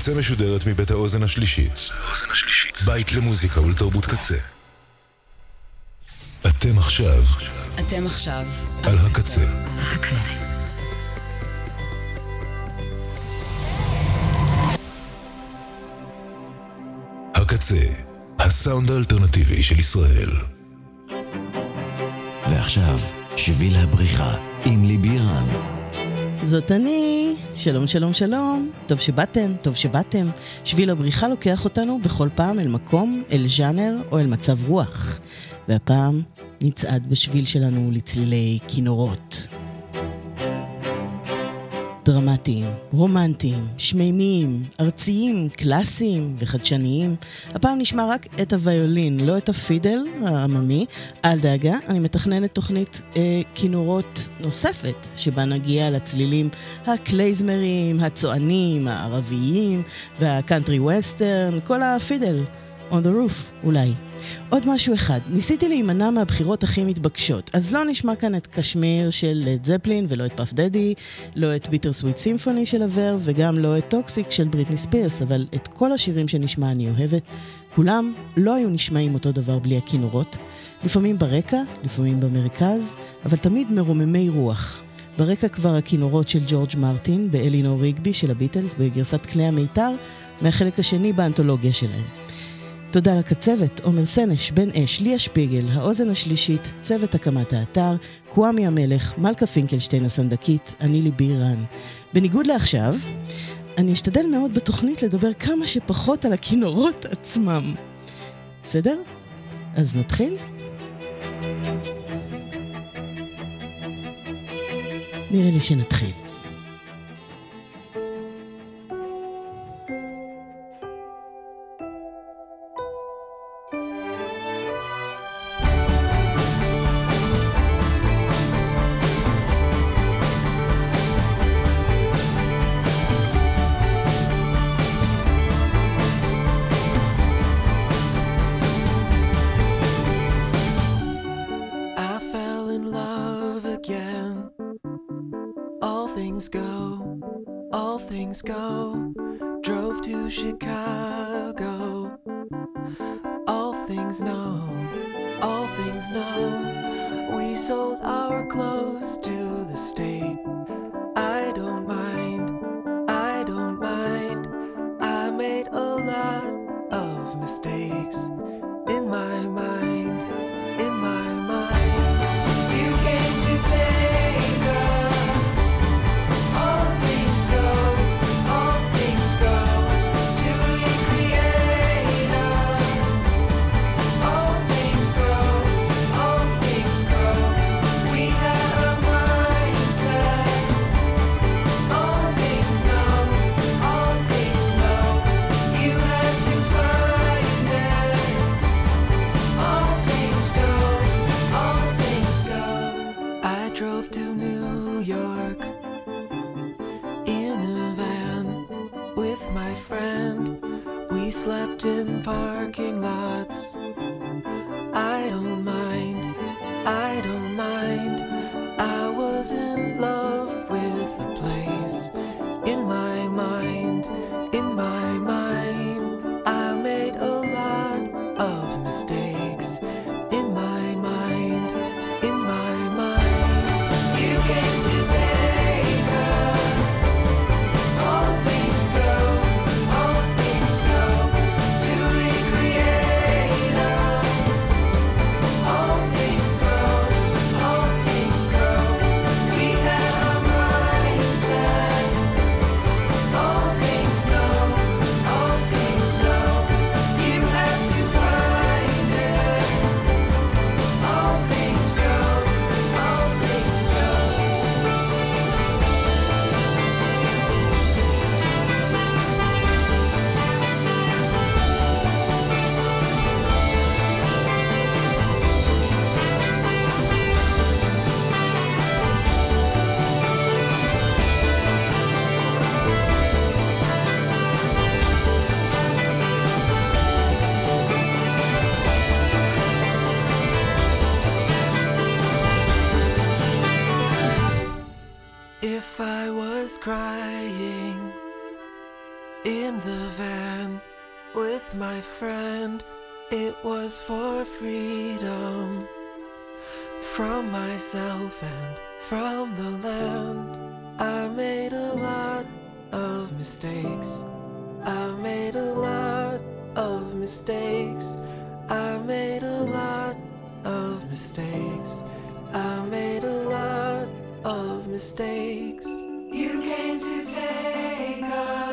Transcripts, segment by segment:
הקצה משודרת מבית האוזן השלישית. בית למוזיקה ולתרבות קצה. אתם עכשיו אתם עכשיו על הקצה. הקצה. הקצה, הסאונד האלטרנטיבי של ישראל. ועכשיו, שביל הבריחה עם ליבי רן. זאת אני, שלום שלום שלום, טוב שבאתם, טוב שבאתם. שביל הבריחה לוקח אותנו בכל פעם אל מקום, אל ז'אנר או אל מצב רוח. והפעם נצעד בשביל שלנו לצלילי כינורות. דרמטיים, רומנטיים, שמימיים, ארציים, קלאסיים וחדשניים. הפעם נשמע רק את הוויולין, לא את הפידל העממי. אל דאגה, אני מתכננת תוכנית אה, כינורות נוספת, שבה נגיע לצלילים הקלייזמריים, הצוענים, הערביים וה country western, כל ה fiddle on the roof, אולי. עוד משהו אחד, ניסיתי להימנע מהבחירות הכי מתבקשות, אז לא נשמע כאן את קשמיר של זפלין ולא את פאף דדי, לא את Bitter Sweet Symphony של הוורב וגם לא את Toxic של בריטני ספירס, אבל את כל השירים שנשמע אני אוהבת. כולם לא היו נשמעים אותו דבר בלי הכינורות, לפעמים ברקע, לפעמים במרכז, אבל תמיד מרוממי רוח. ברקע כבר הכינורות של ג'ורג' מרטין באלינור ריגבי של הביטלס בגרסת כלי המיתר, מהחלק השני באנתולוגיה שלהם. תודה לקצבת, עומר סנש, בן אש, ליה שפיגל, האוזן השלישית, צוות הקמת האתר, קוואמי המלך, מלכה פינקלשטיין הסנדקית, אני ליבי רן. בניגוד לעכשיו, אני אשתדל מאוד בתוכנית לדבר כמה שפחות על הכינורות עצמם. בסדר? אז נתחיל? נראה לי שנתחיל. You came to take us.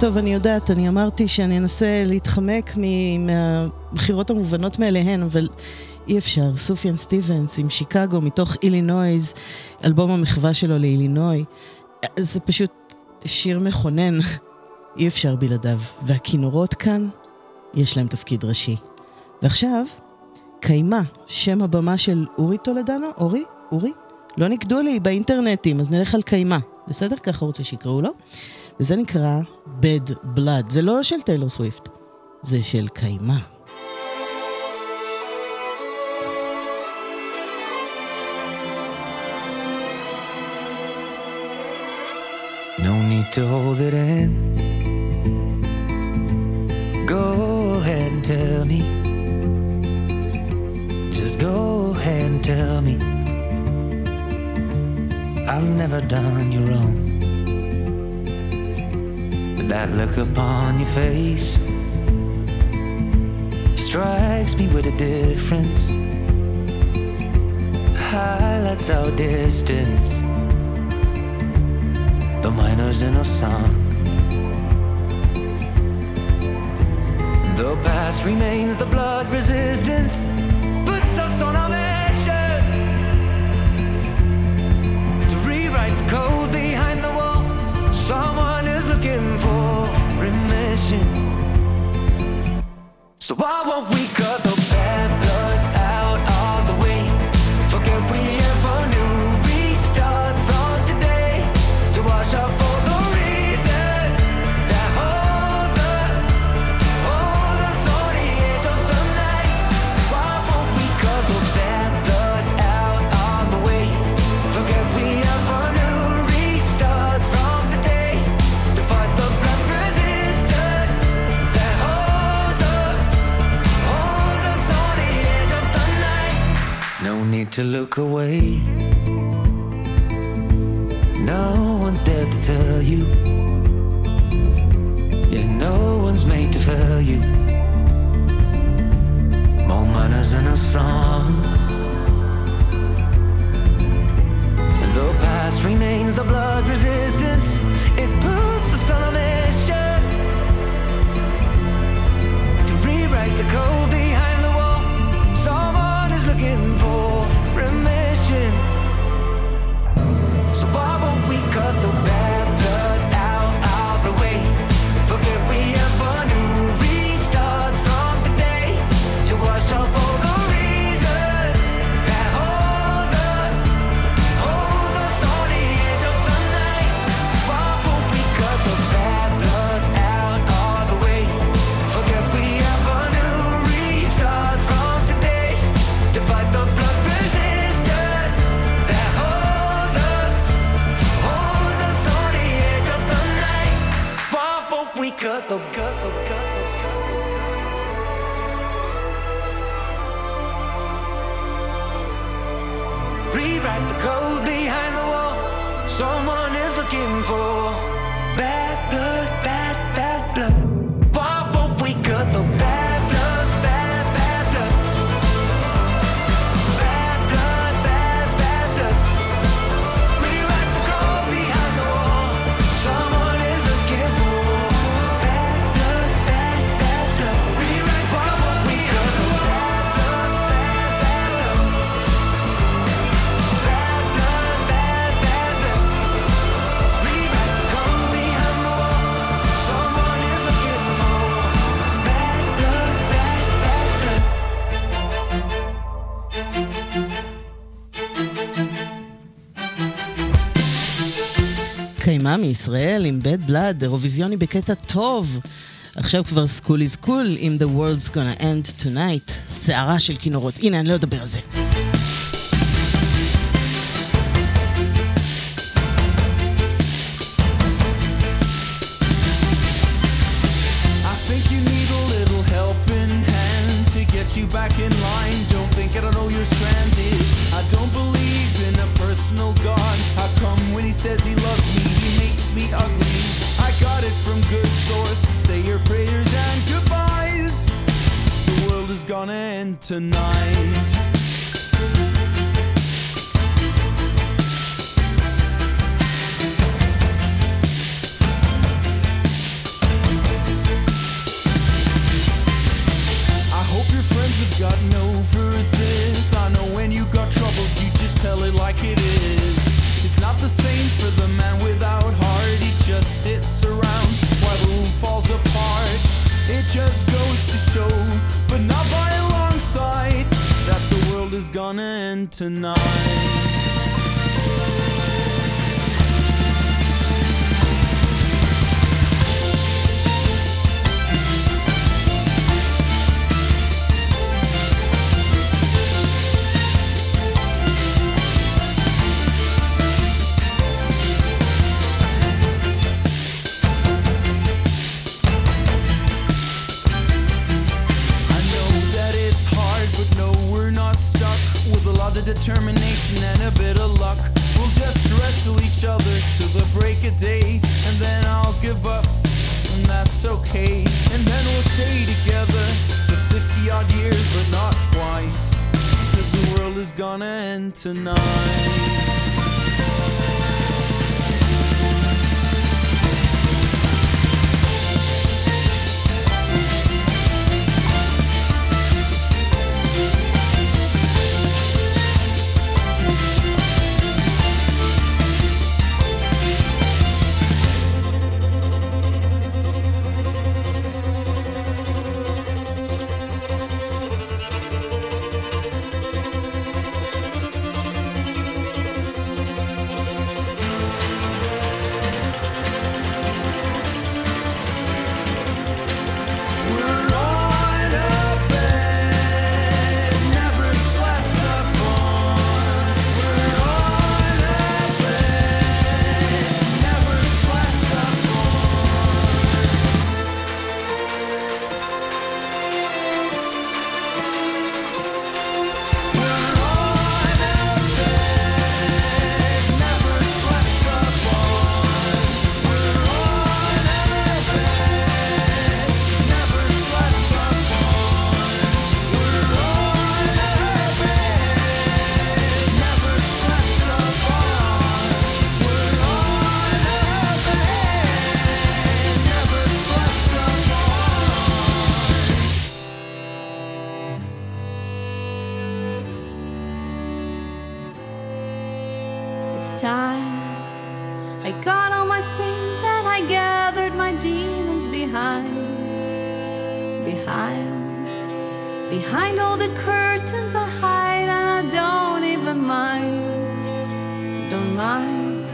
טוב, אני יודעת, אני אמרתי שאני אנסה להתחמק מהבחירות המובנות מאליהן, אבל אי אפשר. סופיאן סטיבנס עם שיקגו מתוך אילינויז, אלבום המחווה שלו לאילינוי. זה פשוט שיר מכונן, אי אפשר בלעדיו. והכינורות כאן, יש להם תפקיד ראשי. ועכשיו, קיימה, שם הבמה של אורי טולדנו? אורי? אורי? לא נקדו לי באינטרנטים, אז נלך על קיימה. בסדר? ככה רוצה שיקראו לו. וזה נקרא Bad Blood. זה לא של טיילור סוויפט, זה של קיימה. No need to hold it in. Go ahead and tell me. Just go ahead and tell me. I've never done you wrong. That look upon your face strikes me with a difference. Highlights our distance the miners in a song. The past remains, the blood resistance puts us on a So why won't we To look away. No one's dared to tell you. Yeah, no one's made to fail you. More manners in a song. And the past remains the blood resistance. It puts us on a mission to rewrite the code the gut, the gut. קיימה מישראל עם bad blood, אירוויזיוני בקטע טוב. עכשיו כבר סקול is cool עם The World's Gonna End Tonight, סערה של כינורות. הנה, אני לא אדבר על זה. Tonight. Tonight. Determination and a bit of luck, we'll just wrestle each other till the break of day, and then I'll give up, and that's okay. And then we'll stay together for 50 odd years, but not quite, because the world is gonna end tonight. Time. I got all my things and I gathered my demons behind. Behind. Behind all the curtains I hide and I don't even mind. Don't mind.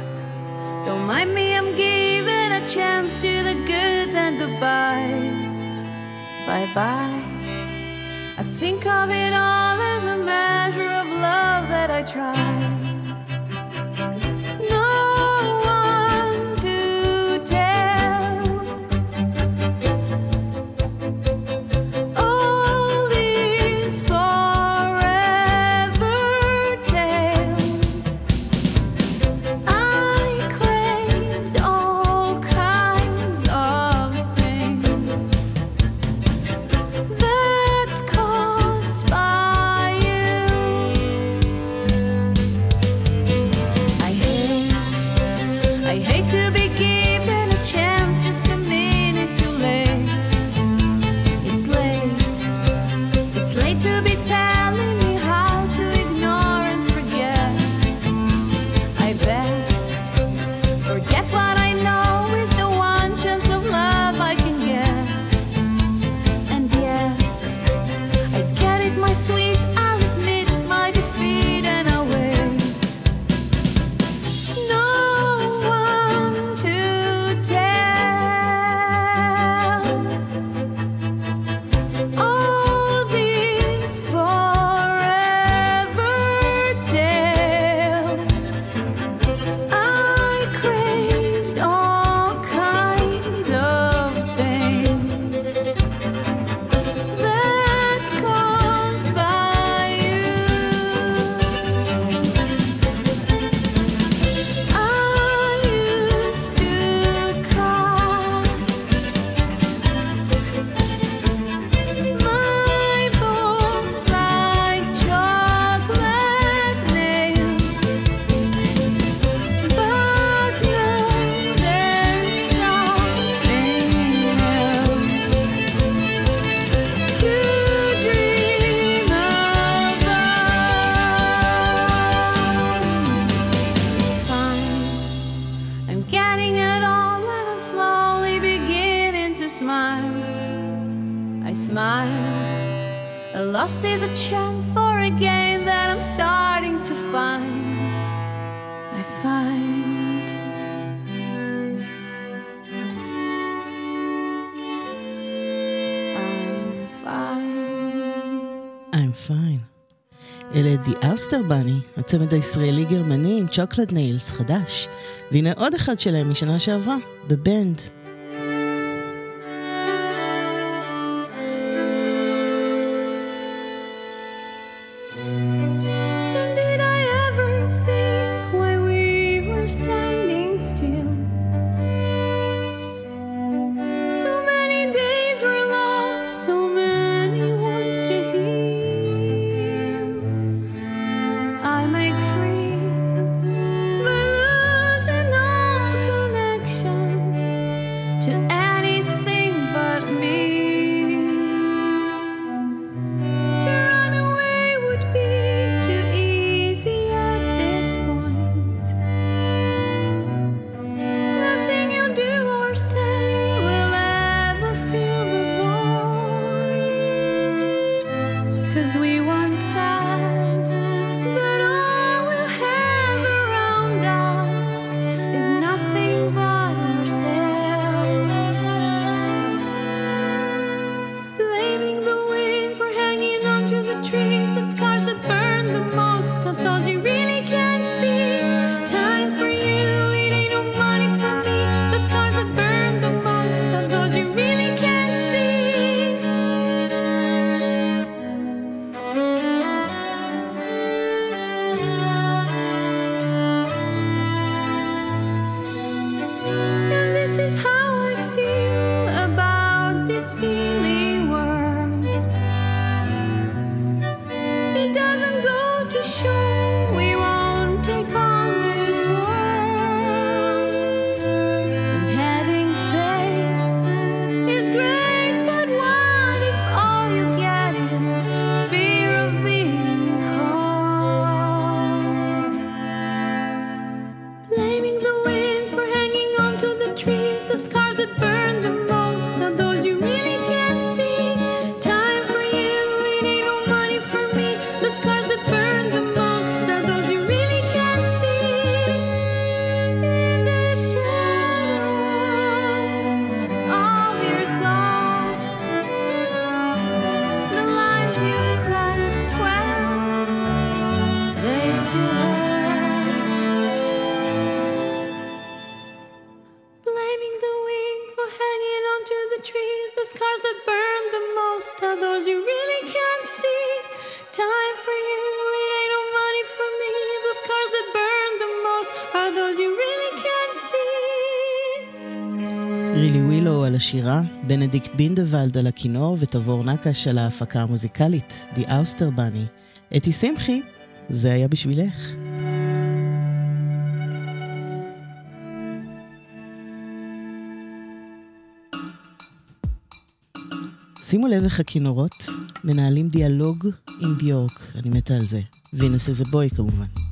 Don't mind me, I'm giving a chance to the good and the byes. Bye bye. I think of it all as a measure of love that I try. Cluster Bunny, הצמד הישראלי-גרמני עם Chocolate Nails חדש. והנה עוד אחד שלהם משנה שעברה, The Band. השירה, בנדיקט בינדוולד על הכינור ותבור נקש על ההפקה המוזיקלית, די אוסטר בני. אתי שמחי, זה היה בשבילך. שימו לב איך הכינורות מנהלים דיאלוג עם ביורק, אני מתה על זה. וינס איזה בוי כמובן.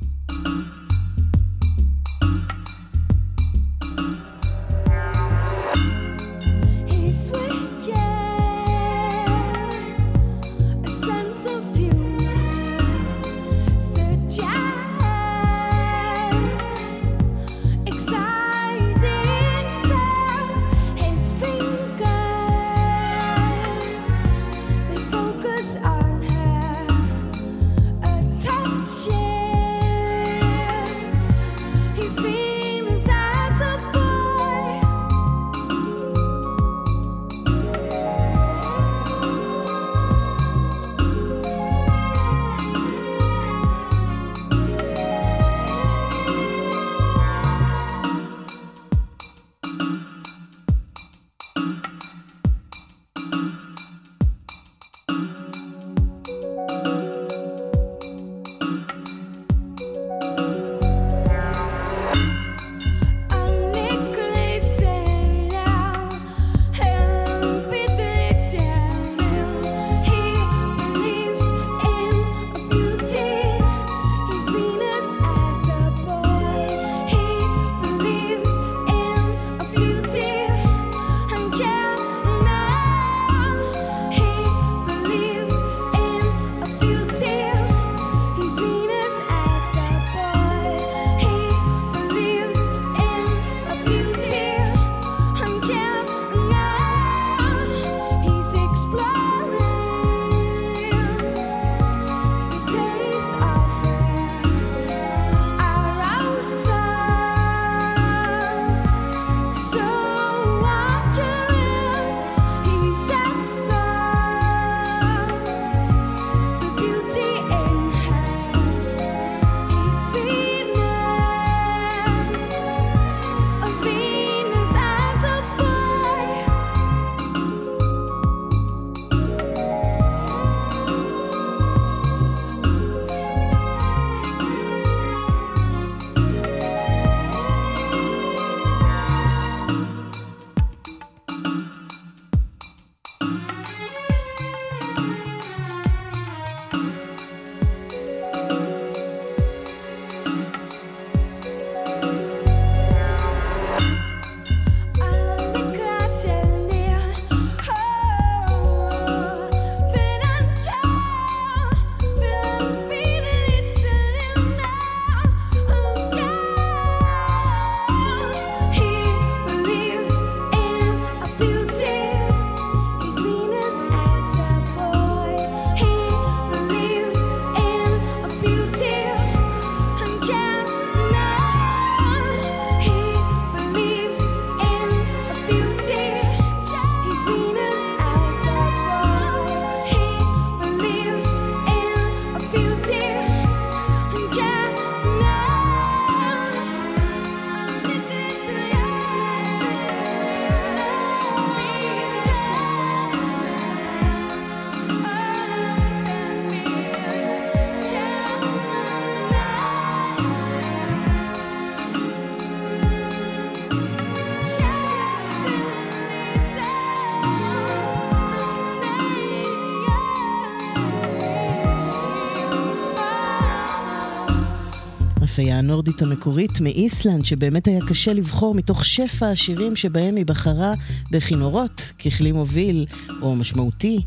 הנורדית המקורית מאיסלנד, שבאמת היה קשה לבחור מתוך שפע השירים שבהם היא בחרה בכינורות, ככלי מוביל או משמעותי,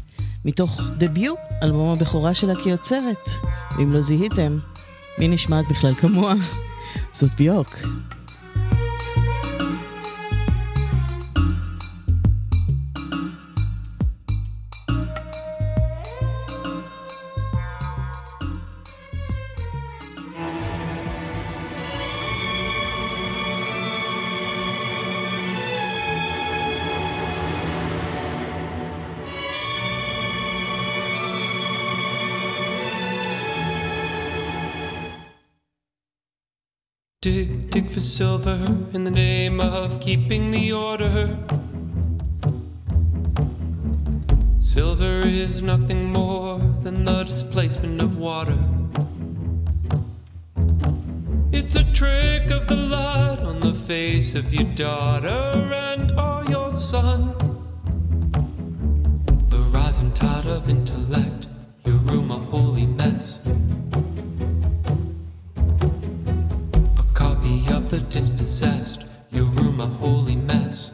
מתוך דביוט, אלבום הבכורה שלה כיוצרת. ואם לא זיהיתם, מי נשמעת בכלל כמוה? זאת ביורק. In the name of keeping the order. Silver is nothing more than the displacement of water. It's a trick of the light on the face of your daughter and or your son. The rising tide of intellect, your room a holy mess. The dispossessed, your room a holy mess.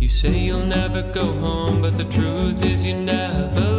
You say you'll never go home, but the truth is you never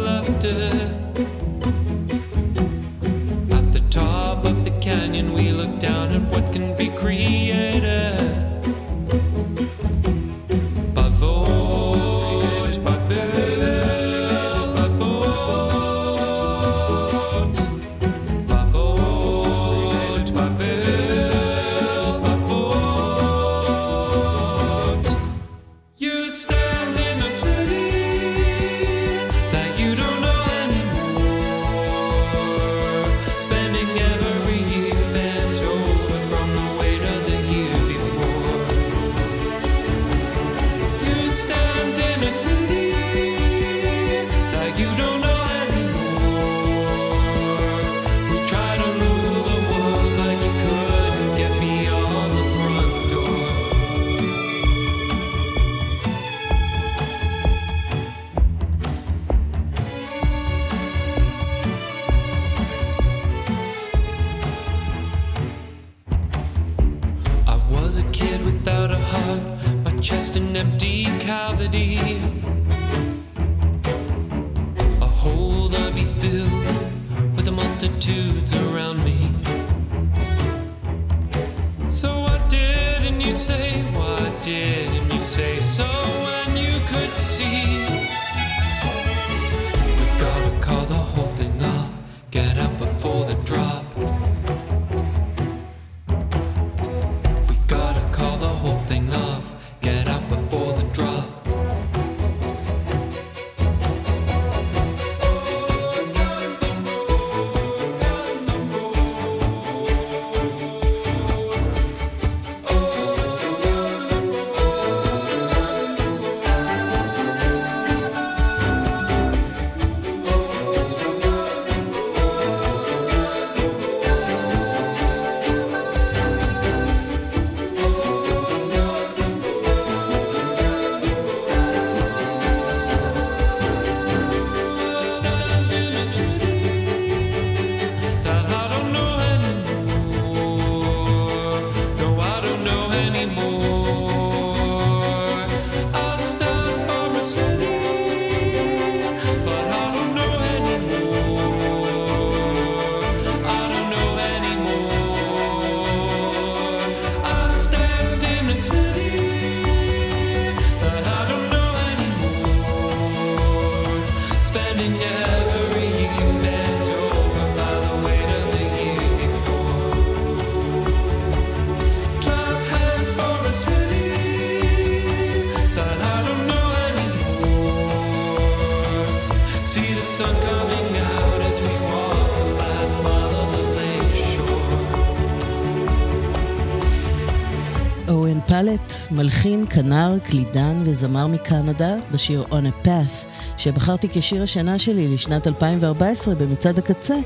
פלט, מלחין, כנר, קלידן וזמר מקנדה בשיר On a Path, שבחרתי כשיר השנה שלי לשנת 2014 במצעד הקצה,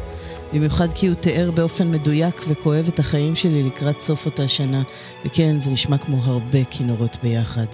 במיוחד כי הוא תיאר באופן מדויק וכואב את החיים שלי לקראת סוף אותה שנה, וכן, זה נשמע כמו הרבה כינורות ביחד.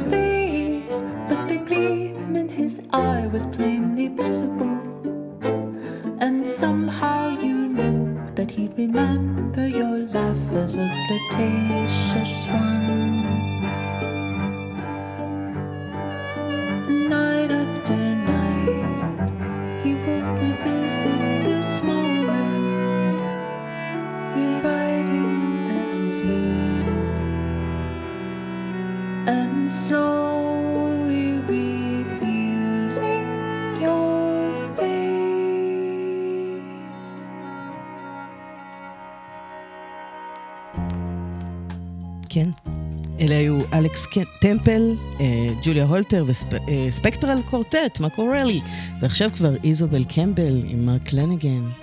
this? אלכס אה, טמפל, ג'וליה הולטר וספקטרל אה, קורטט, מה קורה לי? ועכשיו כבר איזובל קמבל עם מרק לנגן.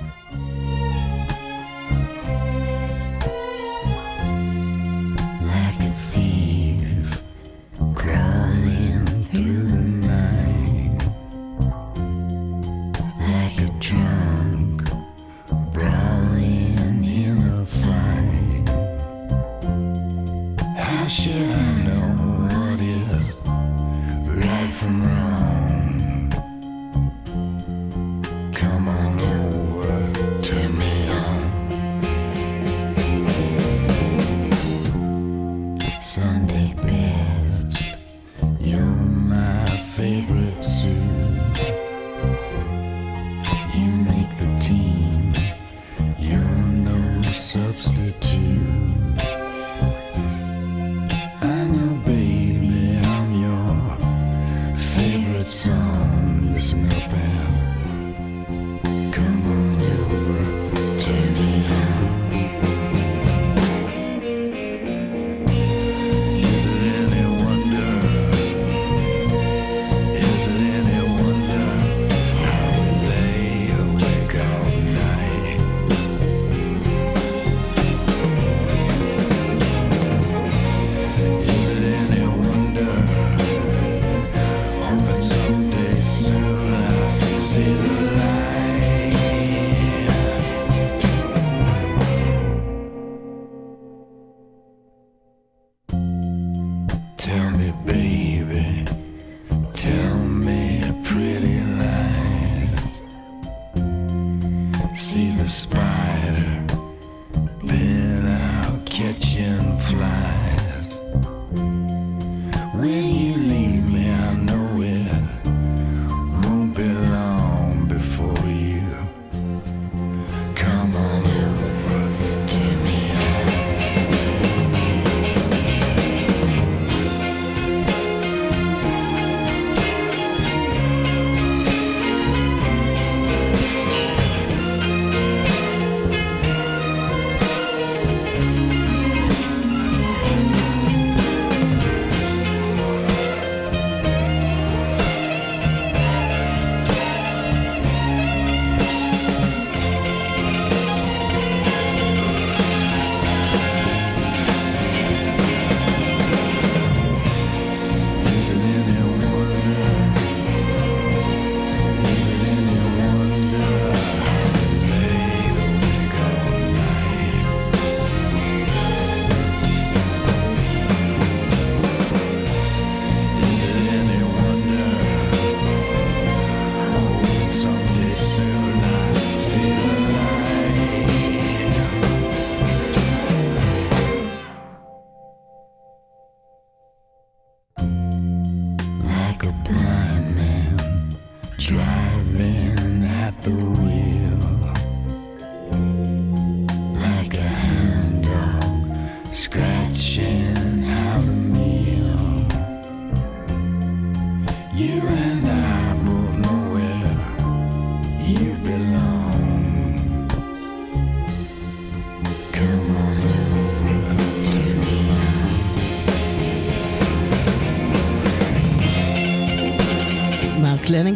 listening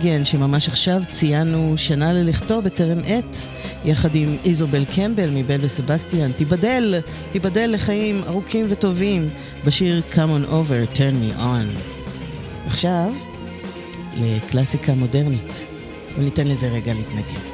פלנגן, שממש עכשיו ציינו שנה ללכתו בטרם עת, יחד עם איזובל קמבל מבל וסבסטיאן, תיבדל, תיבדל לחיים ארוכים וטובים, בשיר Come on over, turn me on. עכשיו, לקלאסיקה מודרנית, וניתן לזה רגע להתנגן.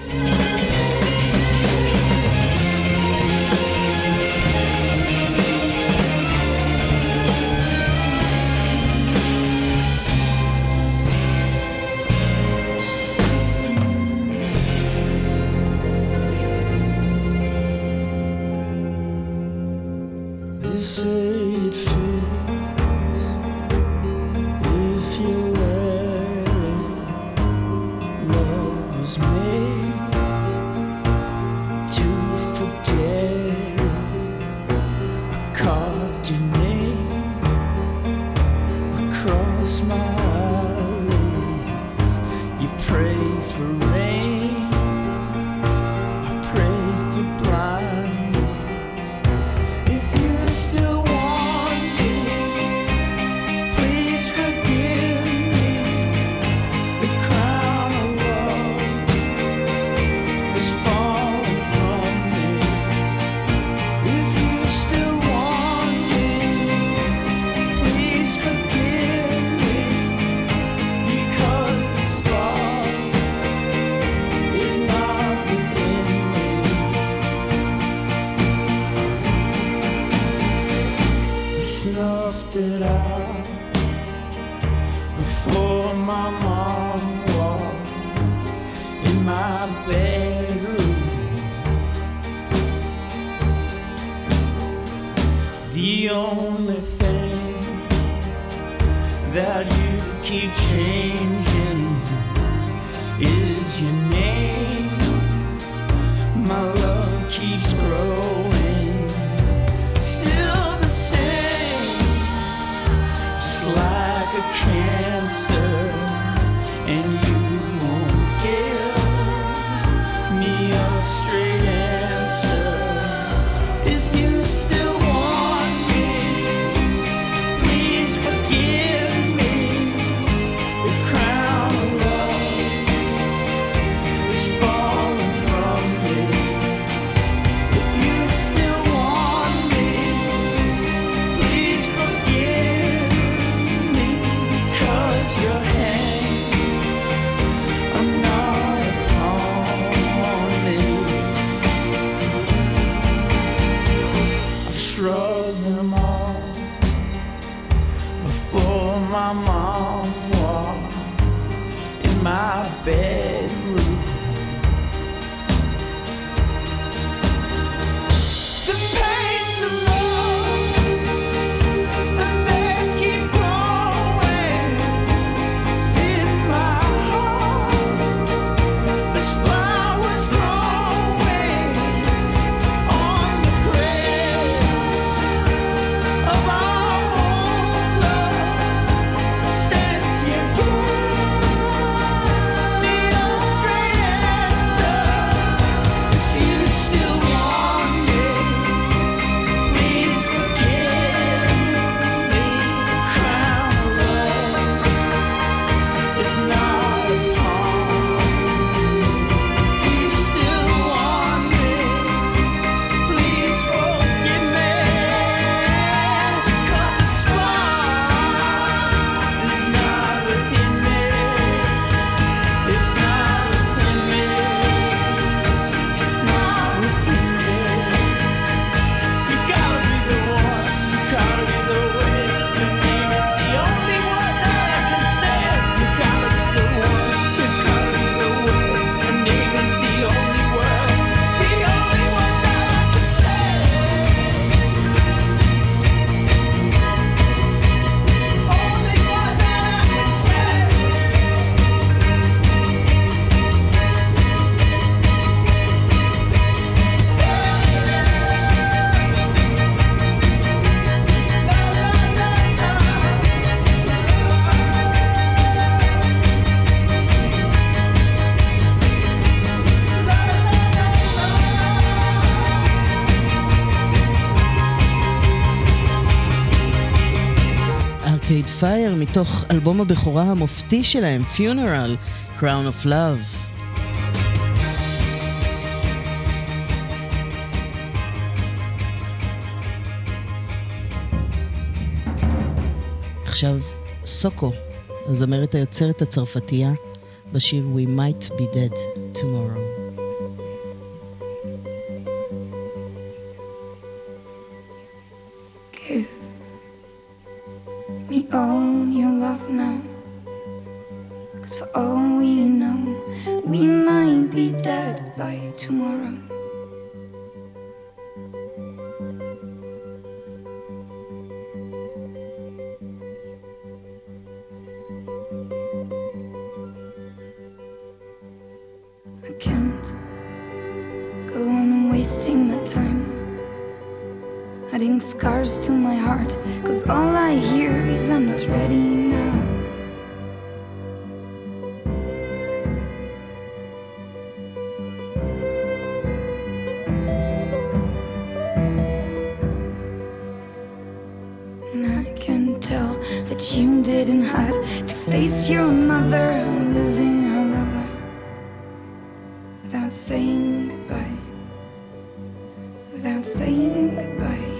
מתוך אלבום הבכורה המופתי שלהם, Funeral, Crown of Love. עכשיו, סוקו, הזמרת היוצרת הצרפתייה, בשיר We Might Be Dead Tomorrow. Face your mother losing her lover without saying goodbye. Without saying goodbye.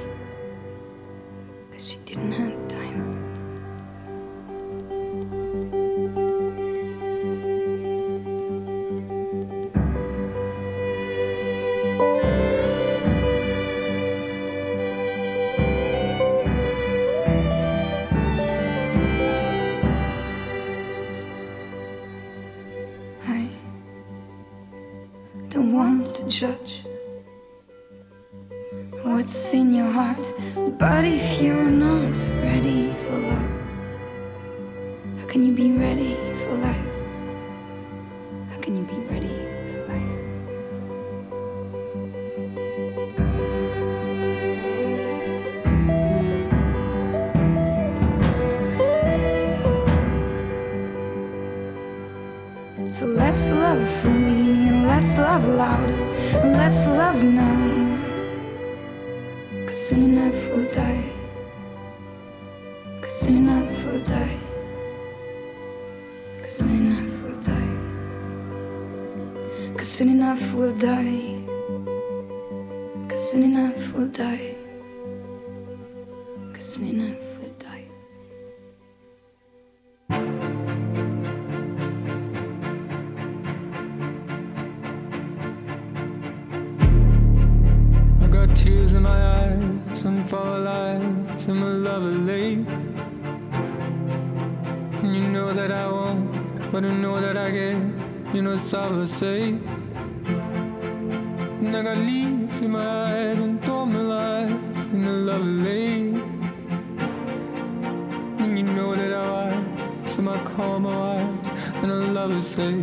And I got leaves in my eyes and dormant lies, and the lover late. And you know that I rise, so I call my eyes, and I love say.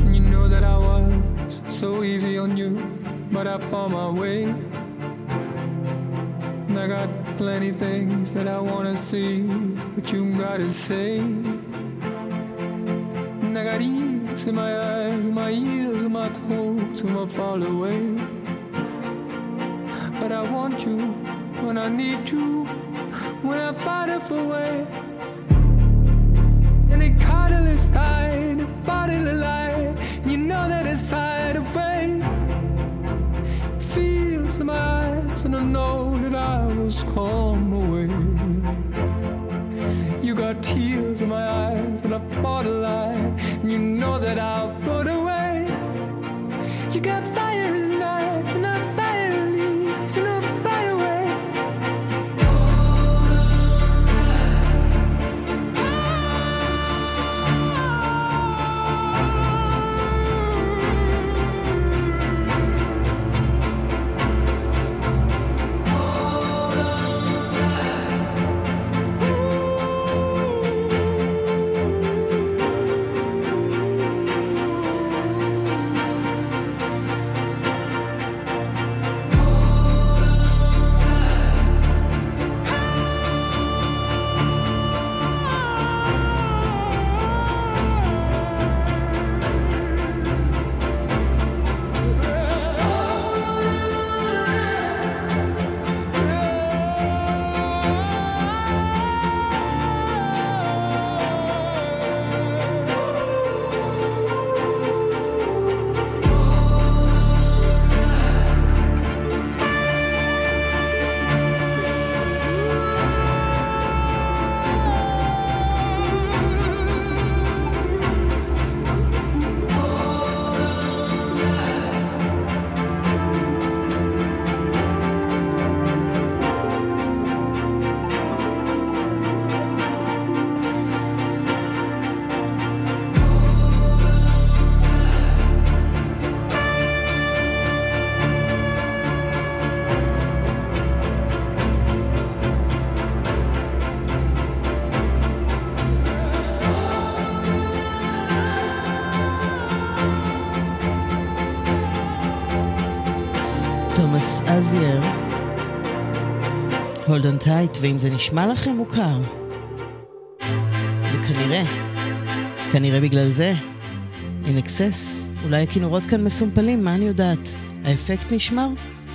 And you know that I was so easy on you, but I found my way. And I got plenty things that I wanna see, but you gotta say. And I got in my eyes, my ears and my toes, and I fall away. But I want you when I need you, when I fight it for way. And it it body the light. You know that it's side of pain. Feels in my eyes, and I know that I was come away. You got tears in my eyes, and I fought a line. You know that I'll put away. You got Hold On Tight, ואם זה נשמע לכם מוכר, זה כנראה, כנראה בגלל זה, INXS, אולי הכינורות כאן מסומפלים, מה אני יודעת? האפקט נשמר?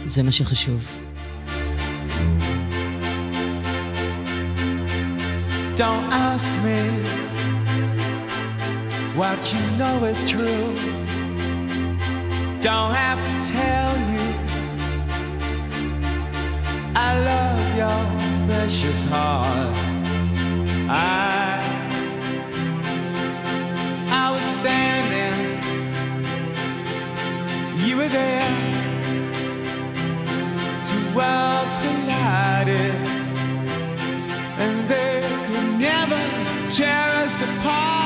זה מה שחשוב. Don't ask me what you know is true. Don't have to tell you I love your precious heart. I I was standing, you were there. Two worlds collided, and they could never tear us apart.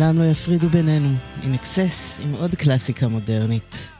לעולם לא יפרידו בינינו, עם אקסס, עם עוד קלאסיקה מודרנית.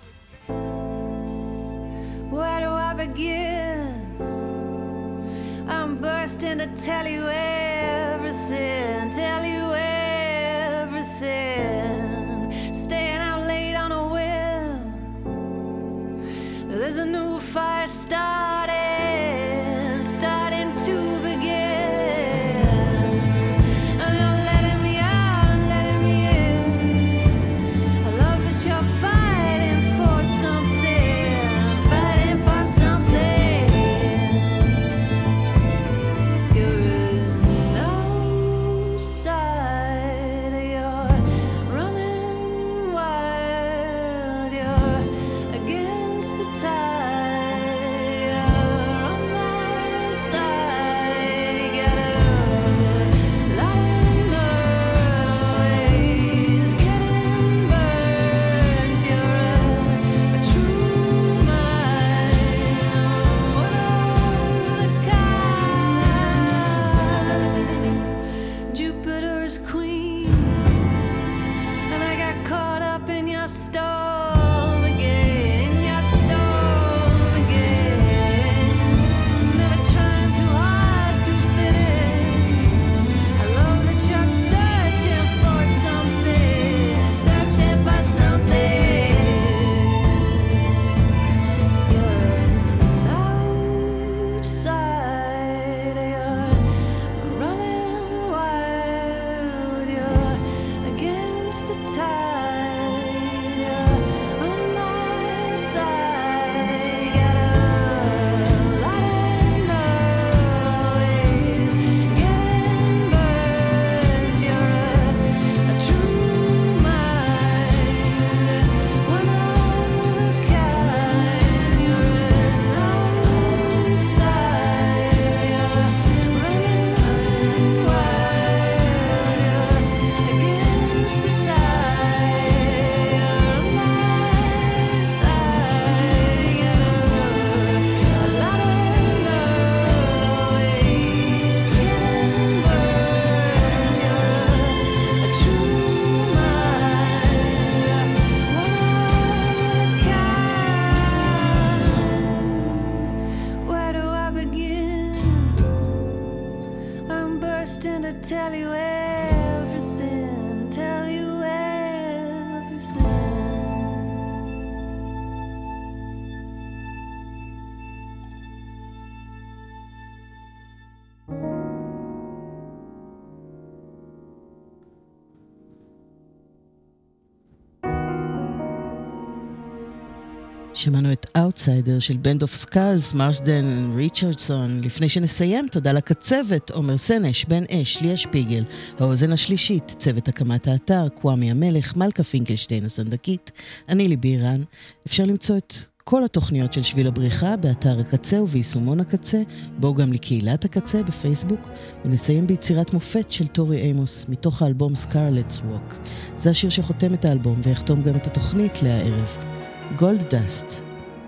שמענו את אאוטסיידר של Band of Skulls, מרסדן ריצ'רדסון. לפני שנסיים, תודה לקצבת, עומר סנש, בן אש, ליה שפיגל, האוזן השלישית, צוות הקמת האתר, כוואמי המלך, מלכה פינקלשטיין הסנדקית, אני ליבי רן. אפשר למצוא את כל התוכניות של שביל הבריחה באתר הקצה וביישומון הקצה, בואו גם לקהילת הקצה בפייסבוק, ונסיים ביצירת מופת של טורי איימוס מתוך האלבום Scarlet's Walk. זה השיר שחותם את האלבום ויחתום גם את התוכנית להערב. Gold Dust.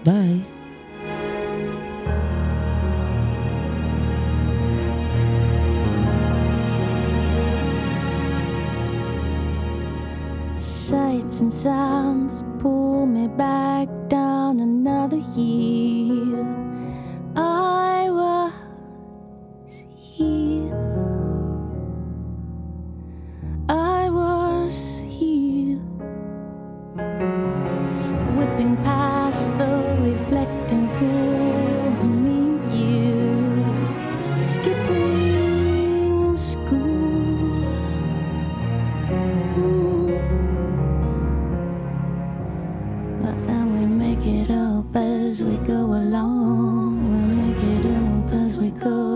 Bye. Sights and sounds pull me back down another year. I was here. we go along, we'll make it up as we go.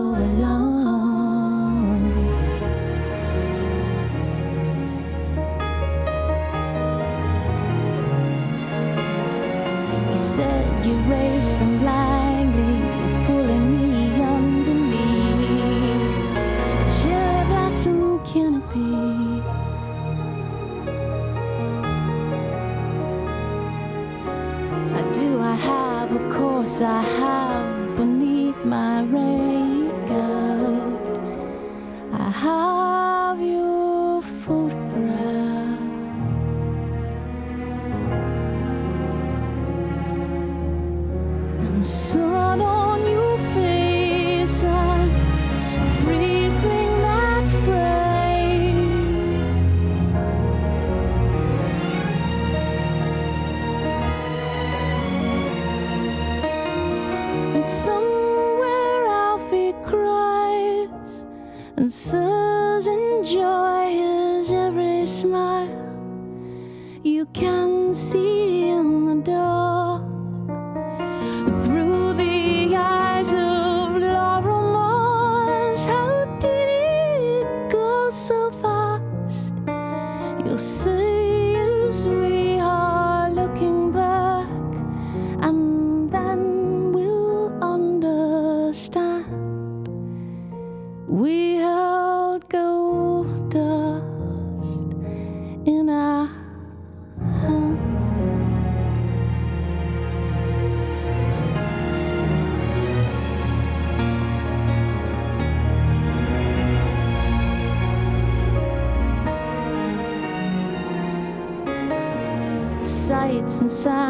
inside.